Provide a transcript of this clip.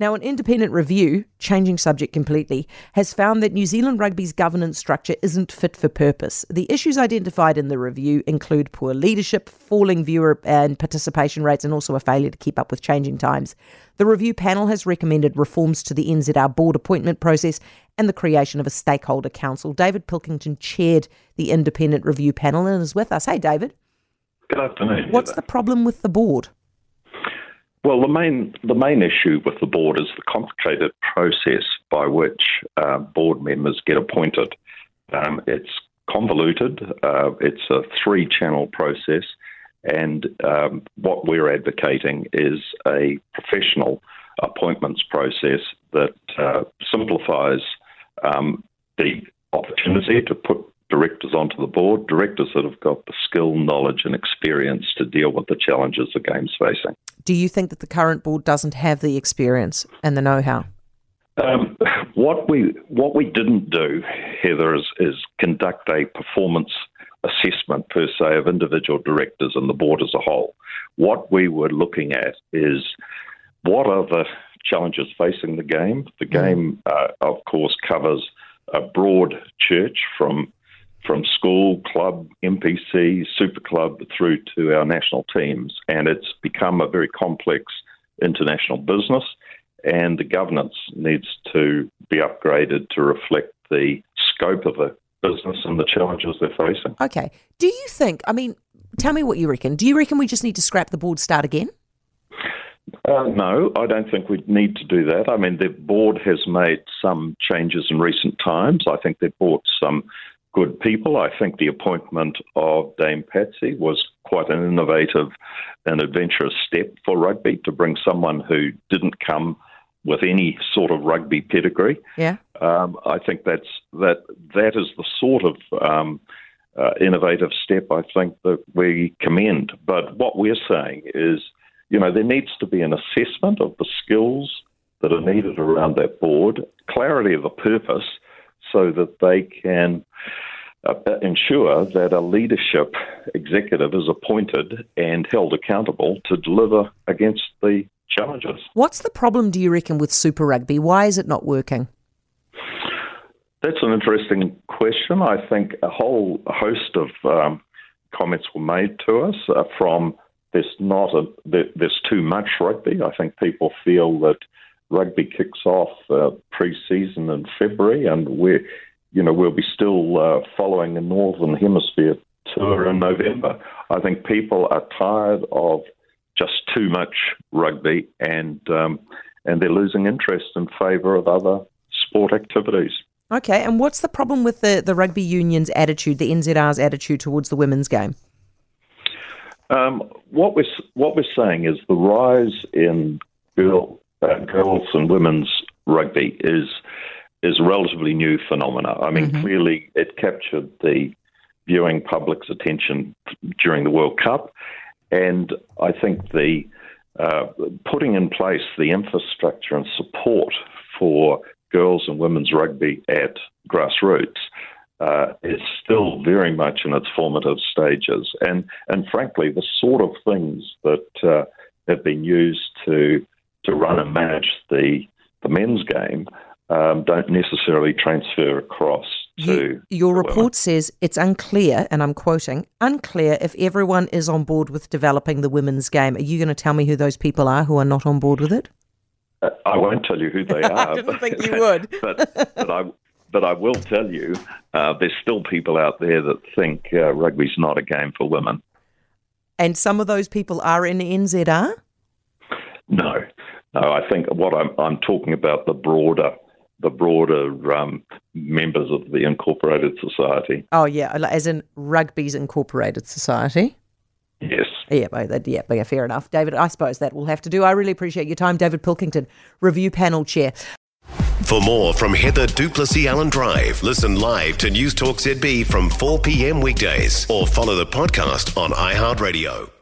Now, an independent review, changing subject completely, has found that New Zealand rugby's governance structure isn't fit for purpose. The issues identified in the review include poor leadership, falling viewer and participation rates, and also a failure to keep up with changing times. The review panel has recommended reforms to the NZR board appointment process and the creation of a stakeholder council. David Pilkington chaired the independent review panel and is with us. Hey, David. Good afternoon. What's the problem with the board? Well, the main the main issue with the board is the complicated process by which uh, board members get appointed. Um, it's convoluted. Uh, it's a three channel process, and um, what we're advocating is a professional appointments process that uh, simplifies um, the opportunity to put directors onto the board, directors that have got the skill, knowledge, and experience to deal with the challenges the game's facing. Do you think that the current board doesn't have the experience and the know-how? Um, what we what we didn't do, Heather, is, is conduct a performance assessment per se of individual directors and the board as a whole. What we were looking at is what are the challenges facing the game. The mm. game, uh, of course, covers a broad church from from school, club, NPC, super club through to our national teams. And it's become a very complex international business, and the governance needs to be upgraded to reflect the scope of the business and the challenges they're facing. Okay. Do you think, I mean, tell me what you reckon. Do you reckon we just need to scrap the board start again? Uh, no, I don't think we need to do that. I mean, the board has made some changes in recent times. I think they've brought some good people. I think the appointment of Dame Patsy was quite an innovative and adventurous step for rugby to bring someone who didn't come with any sort of rugby pedigree. Yeah, um, I think that's that that is the sort of um, uh, innovative step I think that we commend. But what we're saying is, you know, there needs to be an assessment of the skills that are needed around that board, clarity of the purpose so that they can ensure that a leadership executive is appointed and held accountable to deliver against the challenges. What's the problem, do you reckon, with Super Rugby? Why is it not working? That's an interesting question. I think a whole host of um, comments were made to us uh, from there's not a there's too much rugby. I think people feel that rugby kicks off uh, pre-season in February, and we're, you know, we'll be still uh, following the Northern Hemisphere tour in November. I think people are tired of just too much rugby, and um, and they're losing interest in favour of other sport activities. Okay, and what's the problem with the, the rugby union's attitude, the NZR's attitude towards the women's game? Um, what we're what we're saying is the rise in girl uh, girls and women's rugby is is a relatively new phenomena. I mean, mm-hmm. clearly it captured the viewing public's attention during the World Cup, and I think the uh, putting in place the infrastructure and support for girls and women's rugby at grassroots uh, is still very much in its formative stages, and and frankly, the sort of things that uh, have been used to to run and manage the the men's game um, don't necessarily transfer across to. You, your report women. says it's unclear, and I'm quoting, unclear if everyone is on board with developing the women's game. Are you going to tell me who those people are who are not on board with it? Uh, I won't tell you who they are. I didn't think you would. but, but I. But I will tell you, uh, there's still people out there that think uh, rugby's not a game for women. And some of those people are in NZR? No, no, I think what I'm, I'm talking about the broader the broader um, members of the Incorporated Society. Oh yeah, as in Rugby's Incorporated Society. Yes. Yeah, yeah, yeah, fair enough. David, I suppose that will have to do. I really appreciate your time. David Pilkington, Review Panel Chair. For more from Heather du Plessis-Allen Drive, listen live to News Talk ZB from 4 p.m. weekdays or follow the podcast on iHeartRadio.